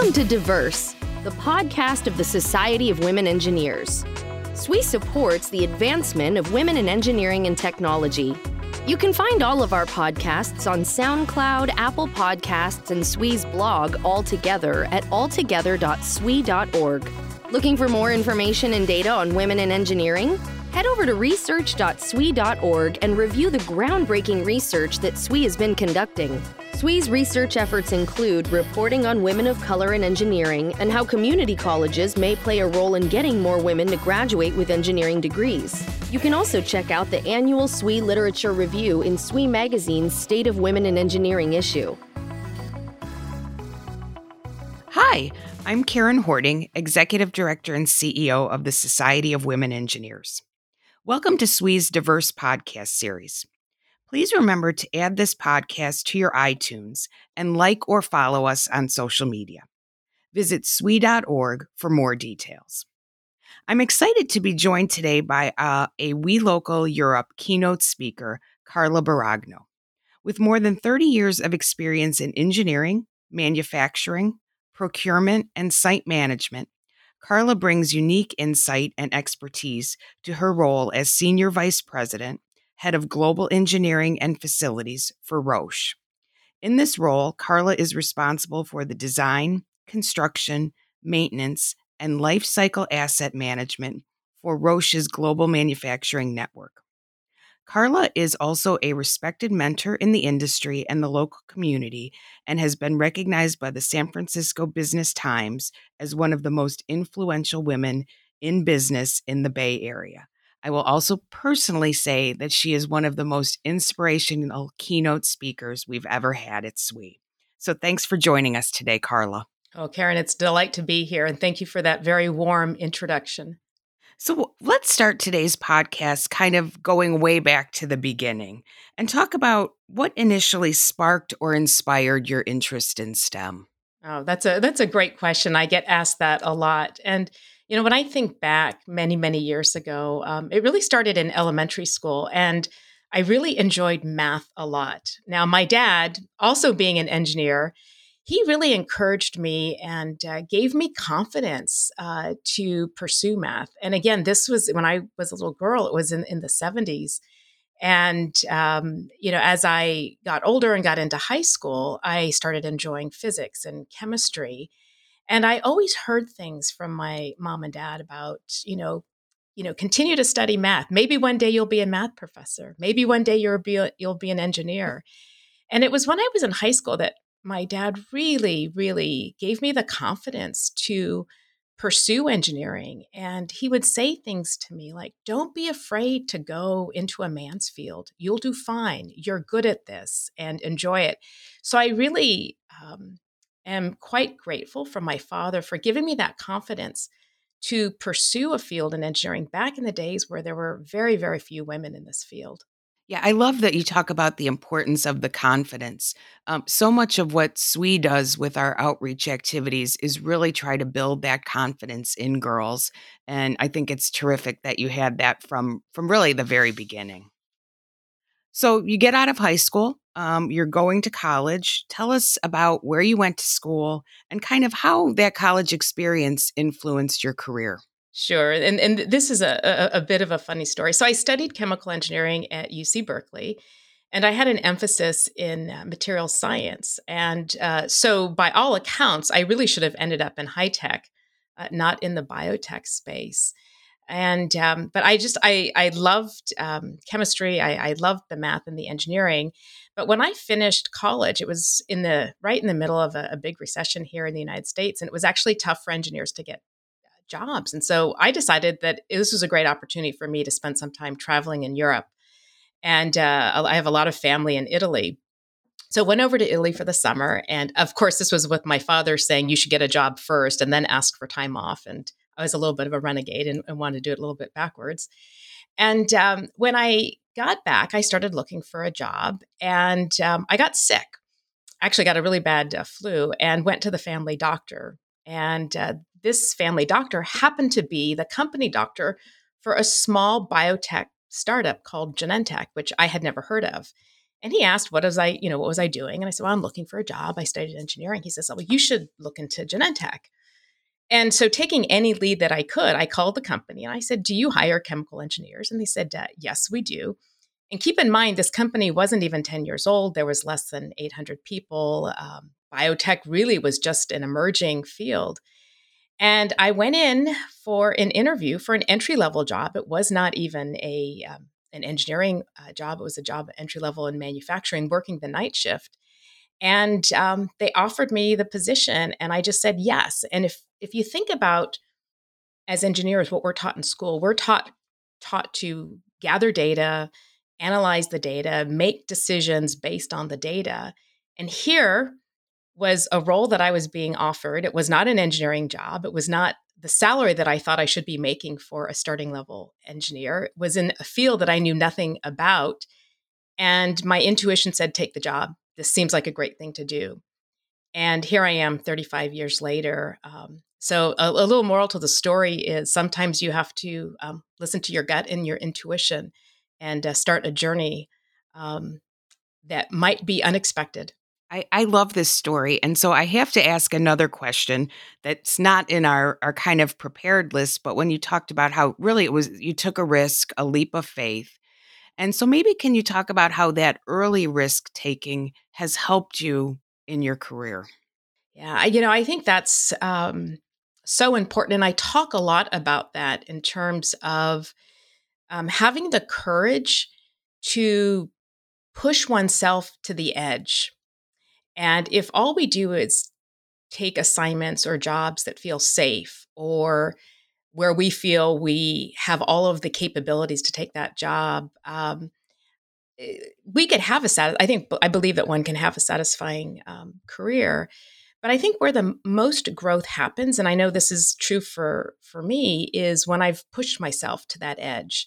Welcome to Diverse, the podcast of the Society of Women Engineers. SWE supports the advancement of women in engineering and technology. You can find all of our podcasts on SoundCloud, Apple Podcasts, and SWE's blog all together at alltogether.swe.org. Looking for more information and data on women in engineering? Head over to research.swe.org and review the groundbreaking research that SWE has been conducting. SWE's research efforts include reporting on women of color in engineering and how community colleges may play a role in getting more women to graduate with engineering degrees. You can also check out the annual SWE Literature Review in SWE Magazine's State of Women in Engineering issue. Hi, I'm Karen Horting, Executive Director and CEO of the Society of Women Engineers. Welcome to SWE's Diverse Podcast Series. Please remember to add this podcast to your iTunes and like or follow us on social media. Visit SWE.org for more details. I'm excited to be joined today by uh, a We Local Europe keynote speaker, Carla Boragno. With more than 30 years of experience in engineering, manufacturing, procurement, and site management, Carla brings unique insight and expertise to her role as Senior Vice President head of global engineering and facilities for Roche. In this role, Carla is responsible for the design, construction, maintenance, and life cycle asset management for Roche's global manufacturing network. Carla is also a respected mentor in the industry and the local community and has been recognized by the San Francisco Business Times as one of the most influential women in business in the Bay Area. I will also personally say that she is one of the most inspirational keynote speakers we've ever had at SWE. So thanks for joining us today, Carla. Oh, Karen, it's a delight to be here. And thank you for that very warm introduction. So let's start today's podcast kind of going way back to the beginning and talk about what initially sparked or inspired your interest in STEM. Oh, that's a that's a great question. I get asked that a lot. And you know, when I think back many, many years ago, um, it really started in elementary school. And I really enjoyed math a lot. Now, my dad, also being an engineer, he really encouraged me and uh, gave me confidence uh, to pursue math. And again, this was when I was a little girl, it was in, in the 70s. And, um, you know, as I got older and got into high school, I started enjoying physics and chemistry. And I always heard things from my mom and dad about, you know, you know, continue to study math. Maybe one day you'll be a math professor. Maybe one day you'll be a, you'll be an engineer. And it was when I was in high school that my dad really, really gave me the confidence to pursue engineering. And he would say things to me like, don't be afraid to go into a man's field. You'll do fine. You're good at this and enjoy it. So I really um, am quite grateful for my father for giving me that confidence to pursue a field in engineering back in the days where there were very, very few women in this field. Yeah, I love that you talk about the importance of the confidence. Um, so much of what SWE does with our outreach activities is really try to build that confidence in girls, and I think it's terrific that you had that from from really the very beginning. So you get out of high school, um, you're going to college. Tell us about where you went to school and kind of how that college experience influenced your career. Sure. And, and this is a, a, a bit of a funny story. So I studied chemical engineering at UC Berkeley. And I had an emphasis in uh, material science. And uh, so, by all accounts, I really should have ended up in high tech, uh, not in the biotech space and um, but I just I I loved um, chemistry. I, I loved the math and the engineering. But when I finished college, it was in the right in the middle of a, a big recession here in the United States, and it was actually tough for engineers to get jobs. And so I decided that this was a great opportunity for me to spend some time traveling in Europe. And uh, I have a lot of family in Italy. So went over to Italy for the summer. And of course, this was with my father saying you should get a job first and then ask for time off. And I was a little bit of a renegade and, and wanted to do it a little bit backwards. And um, when I got back, I started looking for a job and um, I got sick. Actually, got a really bad uh, flu and went to the family doctor. And uh, this family doctor happened to be the company doctor for a small biotech startup called Genentech, which I had never heard of. And he asked, what was I, you know, what was I doing? And I said, well, I'm looking for a job. I studied engineering. He says, well, you should look into Genentech. And so, taking any lead that I could, I called the company and I said, Do you hire chemical engineers? And they said, Yes, we do. And keep in mind, this company wasn't even 10 years old. There was less than 800 people. Um, biotech really was just an emerging field. And I went in for an interview for an entry level job. It was not even a um, an engineering uh, job. It was a job entry level in manufacturing, working the night shift. And um, they offered me the position, and I just said yes. And if if you think about as engineers what we're taught in school, we're taught taught to gather data, analyze the data, make decisions based on the data. And here was a role that I was being offered. It was not an engineering job. It was not the salary that I thought I should be making for a starting level engineer. It was in a field that I knew nothing about. And my intuition said, take the job. This seems like a great thing to do. And here I am 35 years later. Um, so, a, a, little moral to the story is sometimes you have to um, listen to your gut and your intuition and uh, start a journey um, that might be unexpected. I, I love this story. And so I have to ask another question that's not in our, our kind of prepared list, but when you talked about how really it was you took a risk, a leap of faith. And so maybe can you talk about how that early risk taking has helped you in your career? Yeah, you know, I think that's um, so important. And I talk a lot about that in terms of um, having the courage to push oneself to the edge. And if all we do is take assignments or jobs that feel safe or where we feel we have all of the capabilities to take that job, um, eh, we could have a sat. I think I believe that one can have a satisfying um, career. But I think where the most growth happens, and I know this is true for for me, is when I've pushed myself to that edge,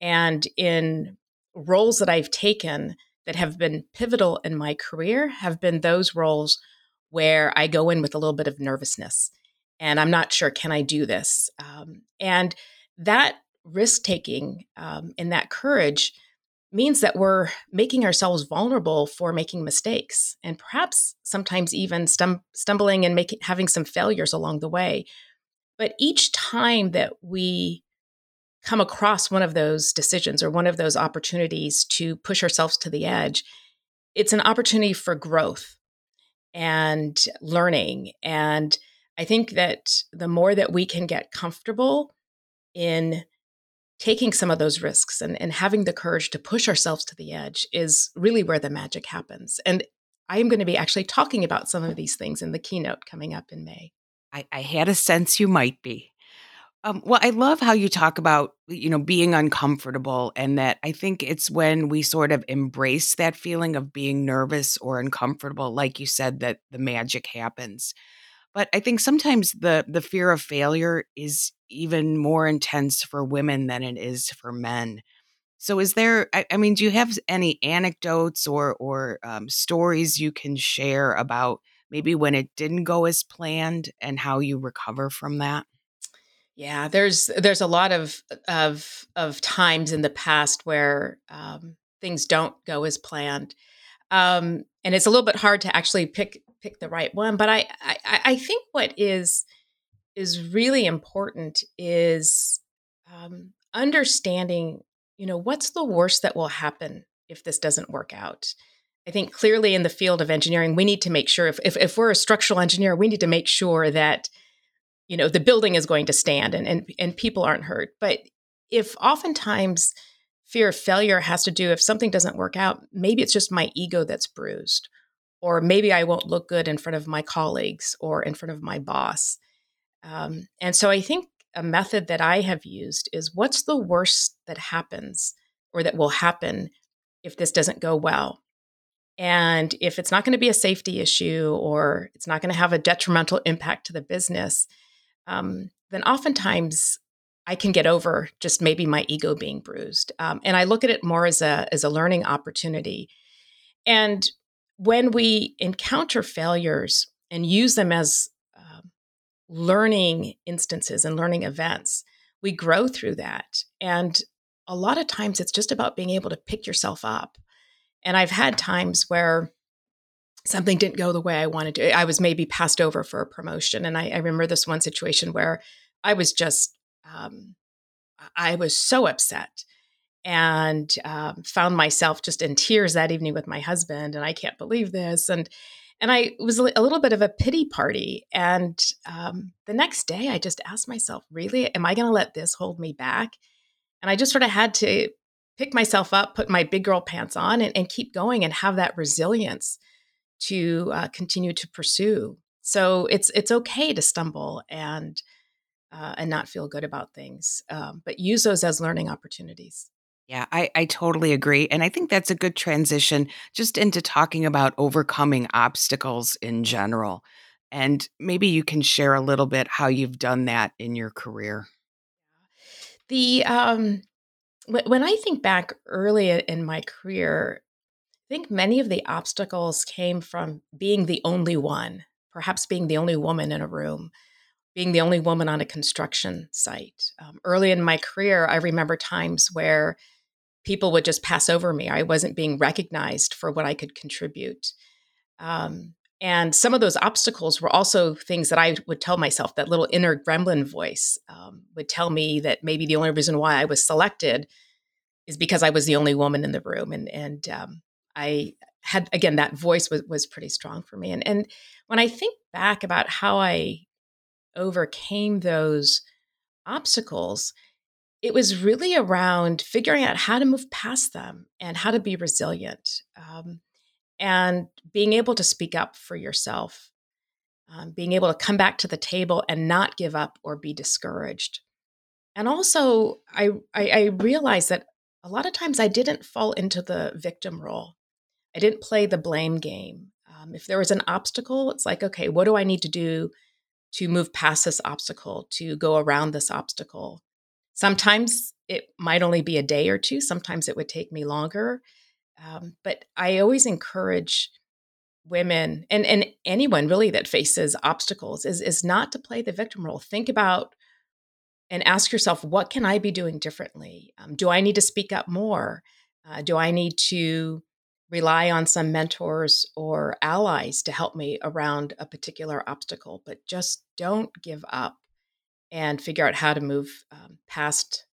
and in roles that I've taken that have been pivotal in my career have been those roles where I go in with a little bit of nervousness, and I'm not sure can I do this, um, and that risk taking um, and that courage means that we're making ourselves vulnerable for making mistakes and perhaps sometimes even stum- stumbling and making having some failures along the way. But each time that we come across one of those decisions or one of those opportunities to push ourselves to the edge it's an opportunity for growth and learning and i think that the more that we can get comfortable in taking some of those risks and, and having the courage to push ourselves to the edge is really where the magic happens. And I am going to be actually talking about some of these things in the keynote coming up in May. I, I had a sense you might be. Um, well, I love how you talk about you know being uncomfortable, and that I think it's when we sort of embrace that feeling of being nervous or uncomfortable, like you said, that the magic happens. But I think sometimes the the fear of failure is even more intense for women than it is for men. So, is there? I, I mean, do you have any anecdotes or or um, stories you can share about maybe when it didn't go as planned and how you recover from that? Yeah, there's there's a lot of of of times in the past where um, things don't go as planned, um, and it's a little bit hard to actually pick pick the right one. But I, I, I think what is is really important is um, understanding, you know, what's the worst that will happen if this doesn't work out. I think clearly in the field of engineering, we need to make sure if, if, if we're a structural engineer, we need to make sure that, you know, the building is going to stand and, and, and people aren't hurt. But if oftentimes fear of failure has to do if something doesn't work out, maybe it's just my ego that's bruised or maybe I won't look good in front of my colleagues or in front of my boss. Um, and so I think a method that I have used is what's the worst that happens or that will happen if this doesn't go well? And if it's not going to be a safety issue or it's not going to have a detrimental impact to the business, um, then oftentimes I can get over just maybe my ego being bruised. Um, and I look at it more as a as a learning opportunity. And when we encounter failures and use them as um, learning instances and learning events, we grow through that. And a lot of times it's just about being able to pick yourself up And I've had times where something didn't go the way I wanted to. I was maybe passed over for a promotion. And I, I remember this one situation where I was just, um, I was so upset and um, found myself just in tears that evening with my husband. And I can't believe this. And and I was a little bit of a pity party. And um, the next day, I just asked myself, really, am I going to let this hold me back? And I just sort of had to pick myself up, put my big girl pants on, and, and keep going and have that resilience to uh, continue to pursue. So it's it's okay to stumble and uh, and not feel good about things, um, but use those as learning opportunities. Yeah, I, I totally agree. And I think that's a good transition just into talking about overcoming obstacles in general. And maybe you can share a little bit how you've done that in your career. The um, when I think back early in my career, I think many of the obstacles came from being the only one, perhaps being the only woman in a room, being the only woman on a construction site. Um, early in my career, I remember times where people would just pass over me. I wasn't being recognized for what I could contribute. Um, and some of those obstacles were also things that I would tell myself, that little inner gremlin voice um, would tell me that maybe the only reason why I was selected is because I was the only woman in the room. And, and um, I had, again, that voice was, was pretty strong for me. And, and when I think back about how I overcame those obstacles, it was really around figuring out how to move past them and how to be resilient um, and being able to speak up for yourself, um, being able to come back to the table and not give up or be discouraged. And also, I, I, I realized that a lot of times I didn't fall into the victim role. I didn't play the blame game. Um, if there was an obstacle, it's like, okay, what do I need to do to move past this obstacle, to go around this obstacle? Sometimes it might only be a day or two, sometimes it would take me longer. Um, but I always encourage women and, and anyone really that faces obstacles is, is not to play the victim role. Think about and ask yourself, what can I be doing differently? Um, do I need to speak up more? Uh, do I need to rely on some mentors or allies to help me around a particular obstacle? But just don't give up and figure out how to move um, past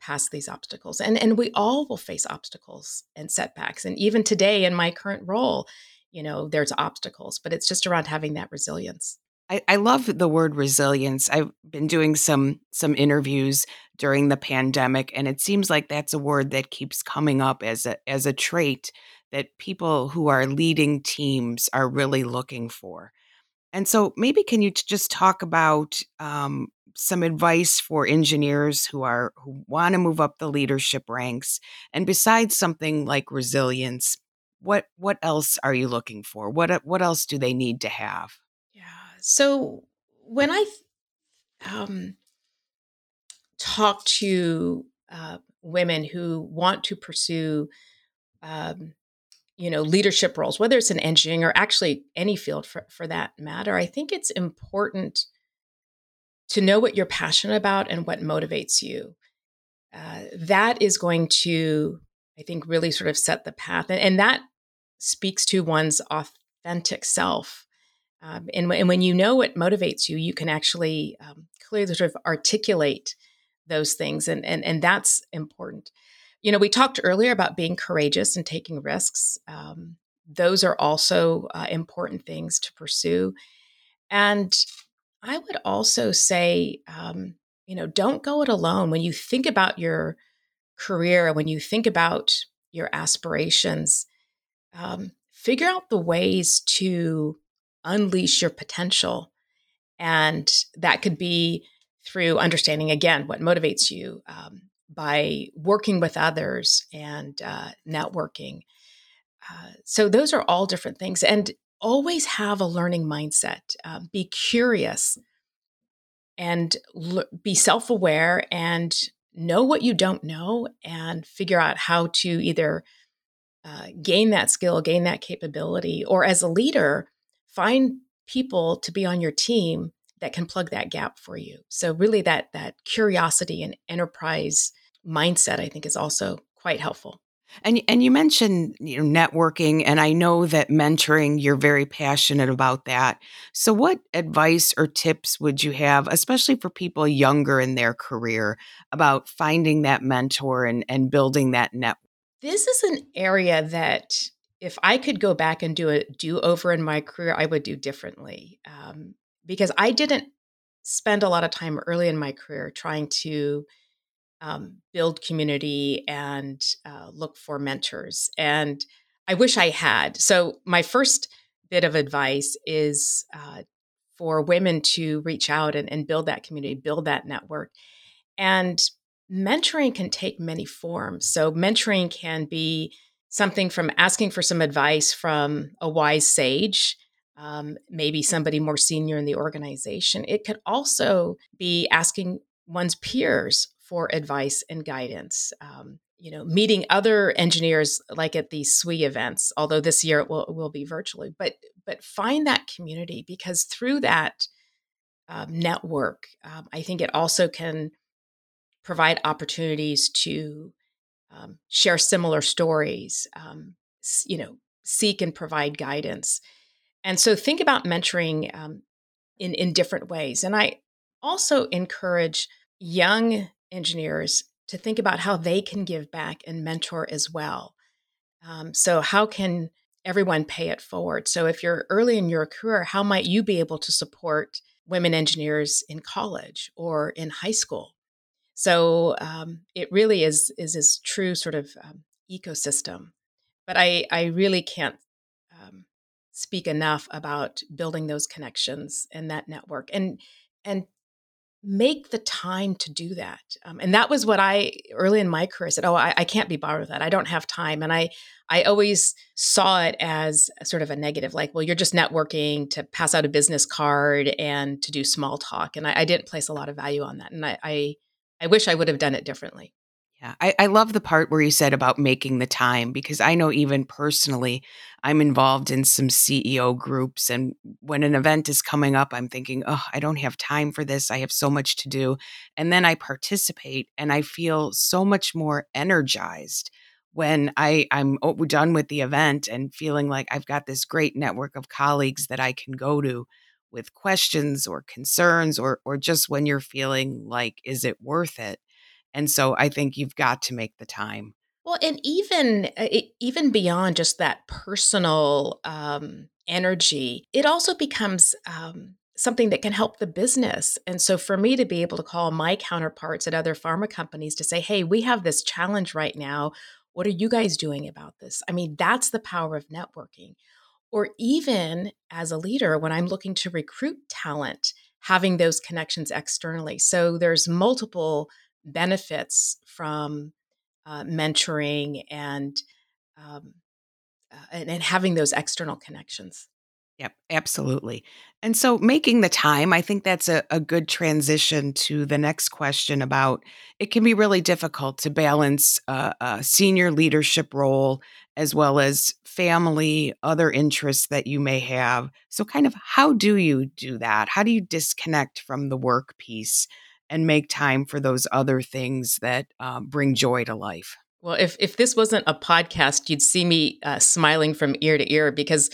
past these obstacles and and we all will face obstacles and setbacks and even today in my current role you know there's obstacles but it's just around having that resilience I, I love the word resilience i've been doing some some interviews during the pandemic and it seems like that's a word that keeps coming up as a as a trait that people who are leading teams are really looking for. And so maybe can you just talk about um, some advice for engineers who are who want to move up the leadership ranks? And besides something like resilience what what else are you looking for? What what else do they need to have? Yeah so when i um, talk to uh, women who want to pursue um, you know leadership roles whether it's in engineering or actually any field for, for that matter i think it's important to know what you're passionate about and what motivates you. Uh, that is going to, I think, really sort of set the path. And, and that speaks to one's authentic self. Um, and, and, when you know what motivates you, you can actually um, clearly sort of articulate those things. And, and, and that's important. You know, we talked earlier about being courageous and taking risks. Um, those are also uh, important things to pursue. And I would also say, um, you know, don't go it alone. When you think about your career, when you think about your aspirations, um, figure out the ways to unleash your potential. And that could be through understanding, again, what motivates you um, by working with others and uh, networking. Uh, so, those are all different things. And always have a learning mindset. Uh, be curious and l- be self aware and know what you don't know and figure out how to either uh, gain that skill, gain that capability, or as a leader, find people to be on your team that can plug that gap for you. So really that that curiosity and enterprise mindset I think is also quite helpful. And and you mentioned you know networking and I know that mentoring you're very passionate about that. So what advice or tips would you have especially for people younger in their career about finding that mentor and and building that network? This is an area that if I could go back and do a do over in my career, I would do differently. Um, because I didn't spend a lot of time early in my career trying to um, build community and uh, look for mentors. And I wish I had. So, my first bit of advice is uh, for women to reach out and, and build that community, build that network. And mentoring can take many forms. So, mentoring can be something from asking for some advice from a wise sage um, maybe somebody more senior in the organization. It could also be asking one's peers for advice and guidance. Um, you know, meeting other engineers like at these SWE events, although this year it will, will be virtually, but but find that community because through that um, network, um, I think it also can provide opportunities to um, share similar stories, um, you know, seek and provide guidance. And so think about mentoring um, in, in different ways. And I also encourage young engineers to think about how they can give back and mentor as well. Um, so, how can everyone pay it forward? So, if you're early in your career, how might you be able to support women engineers in college or in high school? So, um, it really is is this true sort of um, ecosystem. But I I really can't um, speak enough about building those connections and that network and and make the time to do that um, and that was what i early in my career said oh I, I, can't be bothered with that i don't have time and i i always saw it as sort of a negative like well you're just networking to pass out a business card and to do small talk and i, I didn't place a lot of value on that and I, I i wish i would have done it differently yeah, I, I love the part where you said about making the time because I know even personally, I'm involved in some CEO groups. And when an event is coming up, I'm thinking, oh, I don't have time for this. I have so much to do. And then I participate and I feel so much more energized when I, I'm done with the event and feeling like I've got this great network of colleagues that I can go to with questions or concerns or or just when you're feeling like is it worth it and so I think you've got to make the time. Well, and even uh, even beyond just that personal um, energy, it also becomes um, something that can help the business. And so, for me to be able to call my counterparts at other pharma companies to say, "Hey, we have this challenge right now. What are you guys doing about this?" I mean, that's the power of networking. Or even as a leader, when I'm looking to recruit talent, having those connections externally. So there's multiple benefits from uh, mentoring and, um, uh, and and having those external connections. Yep, absolutely. And so making the time, I think that's a, a good transition to the next question about it can be really difficult to balance a, a senior leadership role as well as family, other interests that you may have. So, kind of how do you do that? How do you disconnect from the work piece and make time for those other things that um, bring joy to life. Well, if if this wasn't a podcast, you'd see me uh, smiling from ear to ear because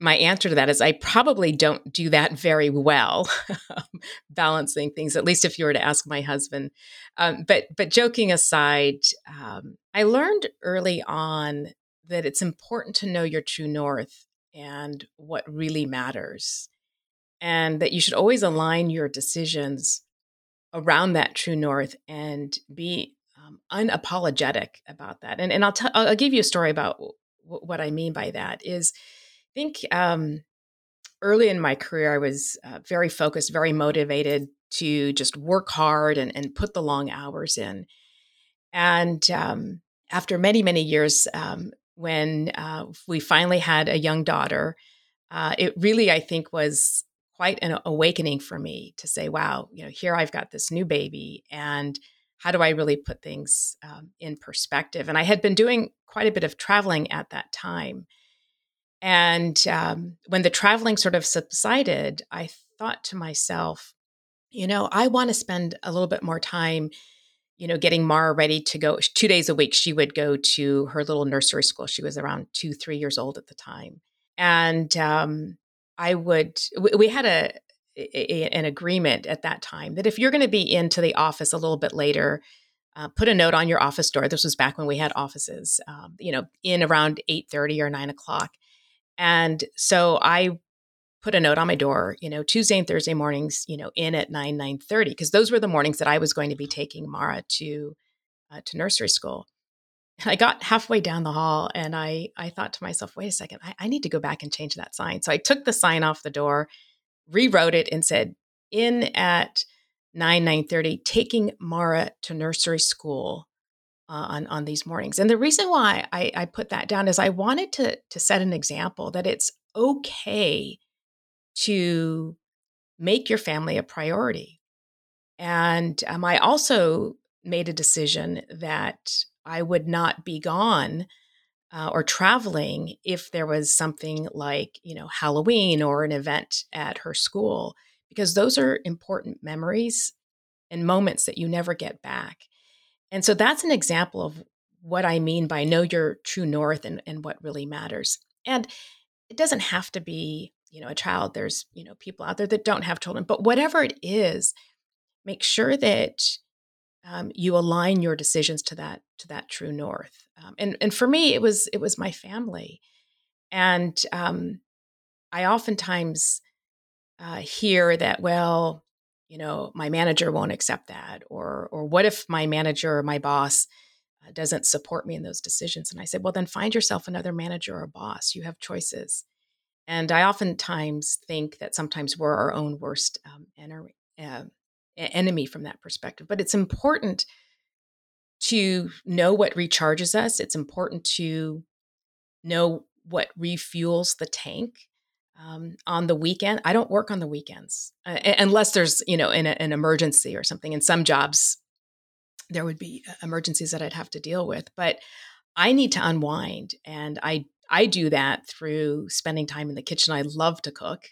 my answer to that is I probably don't do that very well, balancing things. At least if you were to ask my husband. Um, but but joking aside, um, I learned early on that it's important to know your true north and what really matters, and that you should always align your decisions around that true north and be um, unapologetic about that. And, and I'll, tell, I'll give you a story about w- what I mean by that is I think um, early in my career, I was uh, very focused, very motivated to just work hard and, and put the long hours in. And um, after many, many years, um, when uh, we finally had a young daughter, uh, it really, I think, was quite an awakening for me to say, wow, you know, here I've got this new baby and how do I really put things um, in perspective? And I had been doing quite a bit of traveling at that time. And um, when the traveling sort of subsided, I thought to myself, you know, I want to spend a little bit more time you know, getting Mara ready to go two days a week. She would go to her little nursery school. She was around two, three years old at the time. And um, I would, we had a, a, an agreement at that time that if you're going to be into the office a little bit later, uh, put a note on your office door. This was back when we had offices, um, you know, in around eight thirty or nine o'clock. And so I put a note on my door, you know, Tuesday and Thursday mornings, you know, in at 9, 9.30, because those were the mornings that I was going to be taking Mara to, uh, to nursery school. And I got halfway down the hall and I, I thought to myself, wait a second, I, I need to go back and change that sign. So I took the sign off the door, rewrote it and said, in at 9, 9.30, taking Mara to nursery school uh, on, on these mornings. And the reason why I, I put that down is I wanted to, to set an example that it's okay to make your family a priority. And um, I also made a decision that I would not be gone uh, or traveling if there was something like, you know, Halloween or an event at her school, because those are important memories and moments that you never get back. And so that's an example of what I mean by know your true north and, and what really matters. And it doesn't have to be you know a child there's you know people out there that don't have children but whatever it is make sure that um, you align your decisions to that to that true north. Um, and and for me it was it was my family. And um, i oftentimes uh, hear that well you know my manager won't accept that or or what if my manager or my boss uh, doesn't support me in those decisions? And i said well then find yourself another manager or boss. You have choices. And I oftentimes think that sometimes we're our own worst um, enemy, uh, enemy from that perspective. But it's important to know what recharges us. It's important to know what refuels the tank. Um, on the weekend, I don't work on the weekends uh, unless there's you know an, an emergency or something. In some jobs, there would be uh, emergencies that I'd have to deal with, but I need to unwind, and I I do that through spending time in the kitchen. I love to cook,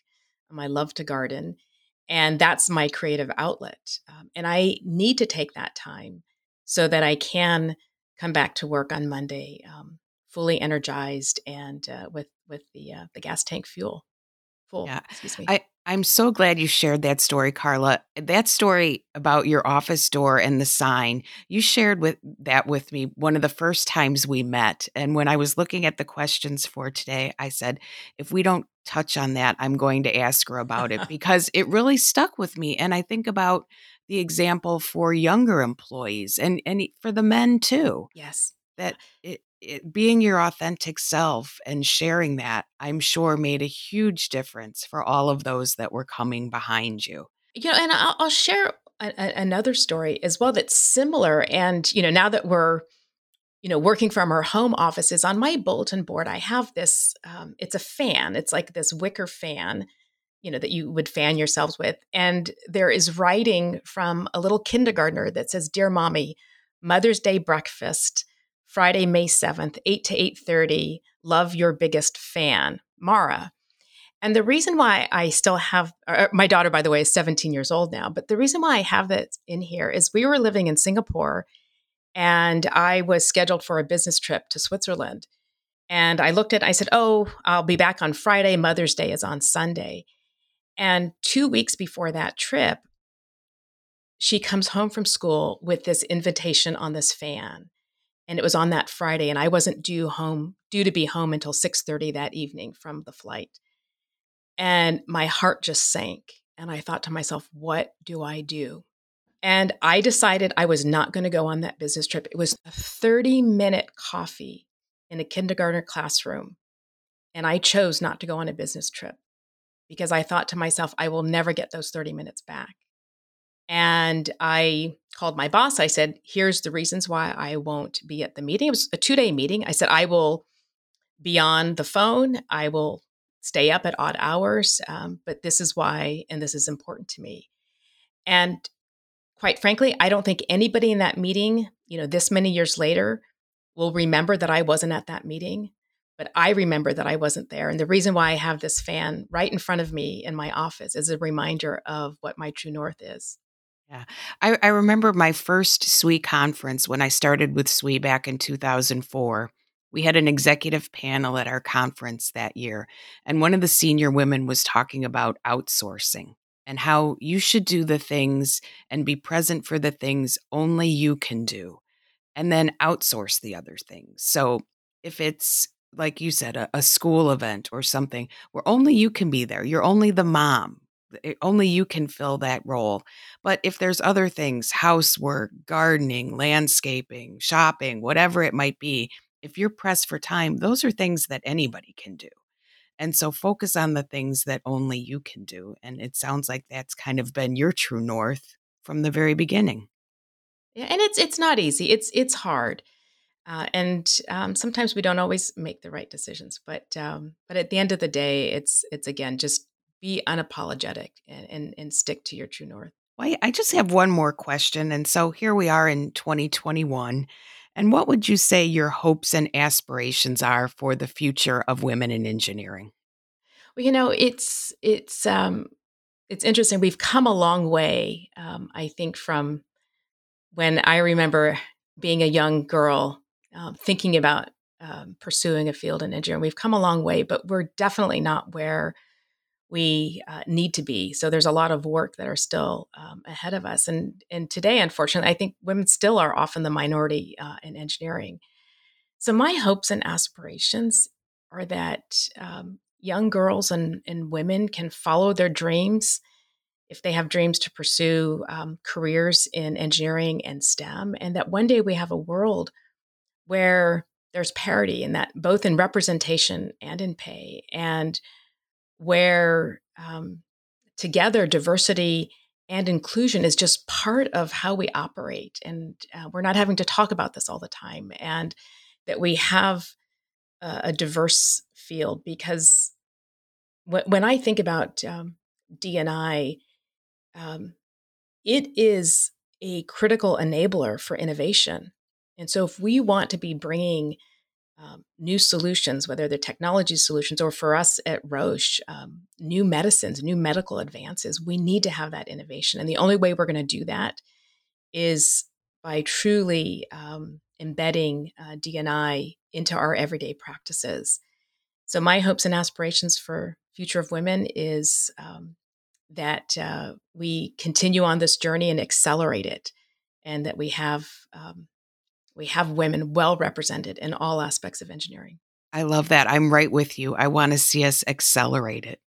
um, I love to garden, and that's my creative outlet. Um, and I need to take that time so that I can come back to work on Monday um, fully energized and uh, with with the uh, the gas tank fuel full. Yeah, excuse me. I I'm so glad you shared that story, Carla. That story about your office door and the sign, you shared with that with me one of the first times we met. And when I was looking at the questions for today, I said, if we don't touch on that, I'm going to ask her about it because it really stuck with me. And I think about the example for younger employees and, and for the men too. Yes. That it, it, being your authentic self and sharing that, I'm sure made a huge difference for all of those that were coming behind you. You know, and I'll, I'll share a, a, another story as well that's similar. And, you know, now that we're, you know, working from our home offices, on my bulletin board, I have this, um, it's a fan. It's like this wicker fan, you know, that you would fan yourselves with. And there is writing from a little kindergartner that says, Dear Mommy, Mother's Day breakfast Friday, May 7th, 8 to 8:30. Love your biggest fan, Mara. And the reason why I still have uh, my daughter, by the way, is 17 years old now, but the reason why I have that in here is we were living in Singapore and I was scheduled for a business trip to Switzerland. And I looked at I said, Oh, I'll be back on Friday. Mother's Day is on Sunday. And two weeks before that trip, she comes home from school with this invitation on this fan and it was on that Friday and I wasn't due home due to be home until 6:30 that evening from the flight. And my heart just sank and I thought to myself, what do I do? And I decided I was not going to go on that business trip. It was a 30-minute coffee in a kindergarten classroom. And I chose not to go on a business trip because I thought to myself, I will never get those 30 minutes back. And I called my boss. I said, Here's the reasons why I won't be at the meeting. It was a two day meeting. I said, I will be on the phone. I will stay up at odd hours. Um, but this is why, and this is important to me. And quite frankly, I don't think anybody in that meeting, you know, this many years later, will remember that I wasn't at that meeting. But I remember that I wasn't there. And the reason why I have this fan right in front of me in my office is a reminder of what my true north is. Yeah. I, I remember my first SWE conference when I started with SWE back in 2004. We had an executive panel at our conference that year, and one of the senior women was talking about outsourcing and how you should do the things and be present for the things only you can do, and then outsource the other things. So if it's like you said, a, a school event or something where only you can be there, you're only the mom, only you can fill that role. But if there's other things, housework, gardening, landscaping, shopping, whatever it might be, if you're pressed for time, those are things that anybody can do. And so focus on the things that only you can do. And it sounds like that's kind of been your true north from the very beginning. Yeah, and it's it's not easy. It's it's hard, uh, and um, sometimes we don't always make the right decisions. But um, but at the end of the day, it's it's again just be unapologetic and, and, and stick to your true north. Well, I just have one more question. And so here we are in 2021. And what would you say your hopes and aspirations are for the future of women in engineering? Well, you know, it's it's um, it's interesting. We've come a long way, um, I think, from when I remember being a young girl, uh, thinking about um, pursuing a field in engineering. We've come a long way, but we're definitely not where we uh, need to be. So there's a lot of work that are still um, ahead of us. And and today, unfortunately, I think women still are often the minority uh, in engineering. So my hopes and aspirations are that um, young girls and, and women can follow their dreams if they have dreams to pursue um, careers in engineering and STEM, and that one day we have a world where there's parity in that both in representation and in pay and where um, together diversity and inclusion is just part of how we operate. And uh, we're not having to talk about this all the time. And that we have a, a diverse field because w- when I think about um, D&I, um, it is a critical enabler for innovation. And so if we want to be bringing um, new solutions, whether they're technology solutions or for us at Roche, um, new medicines, new medical advances. We need to have that innovation. And the only way we're going to do that is by truly um, embedding uh, D&I into our everyday practices. So, my hopes and aspirations for Future of Women is um, that uh, we continue on this journey and accelerate it, and that we have um, we have women well represented in all aspects of engineering. I love that. I'm right with you. I want to see us accelerate it.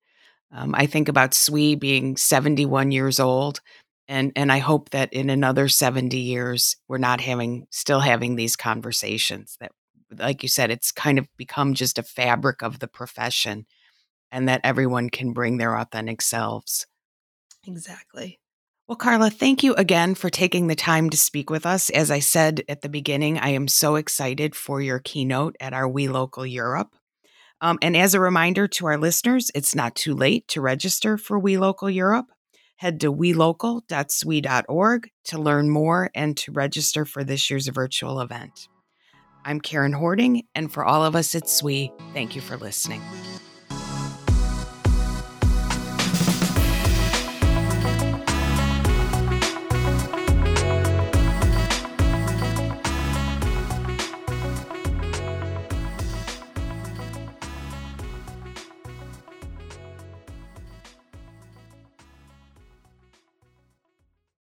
Um, I think about SWE being 71 years old, and and I hope that in another 70 years we're not having still having these conversations. That, like you said, it's kind of become just a fabric of the profession, and that everyone can bring their authentic selves. Exactly. Well, Carla, thank you again for taking the time to speak with us. As I said at the beginning, I am so excited for your keynote at our We Local Europe. Um, and as a reminder to our listeners, it's not too late to register for We Local Europe. Head to welocal.swe.org to learn more and to register for this year's virtual event. I'm Karen Horting, and for all of us at SWE, thank you for listening.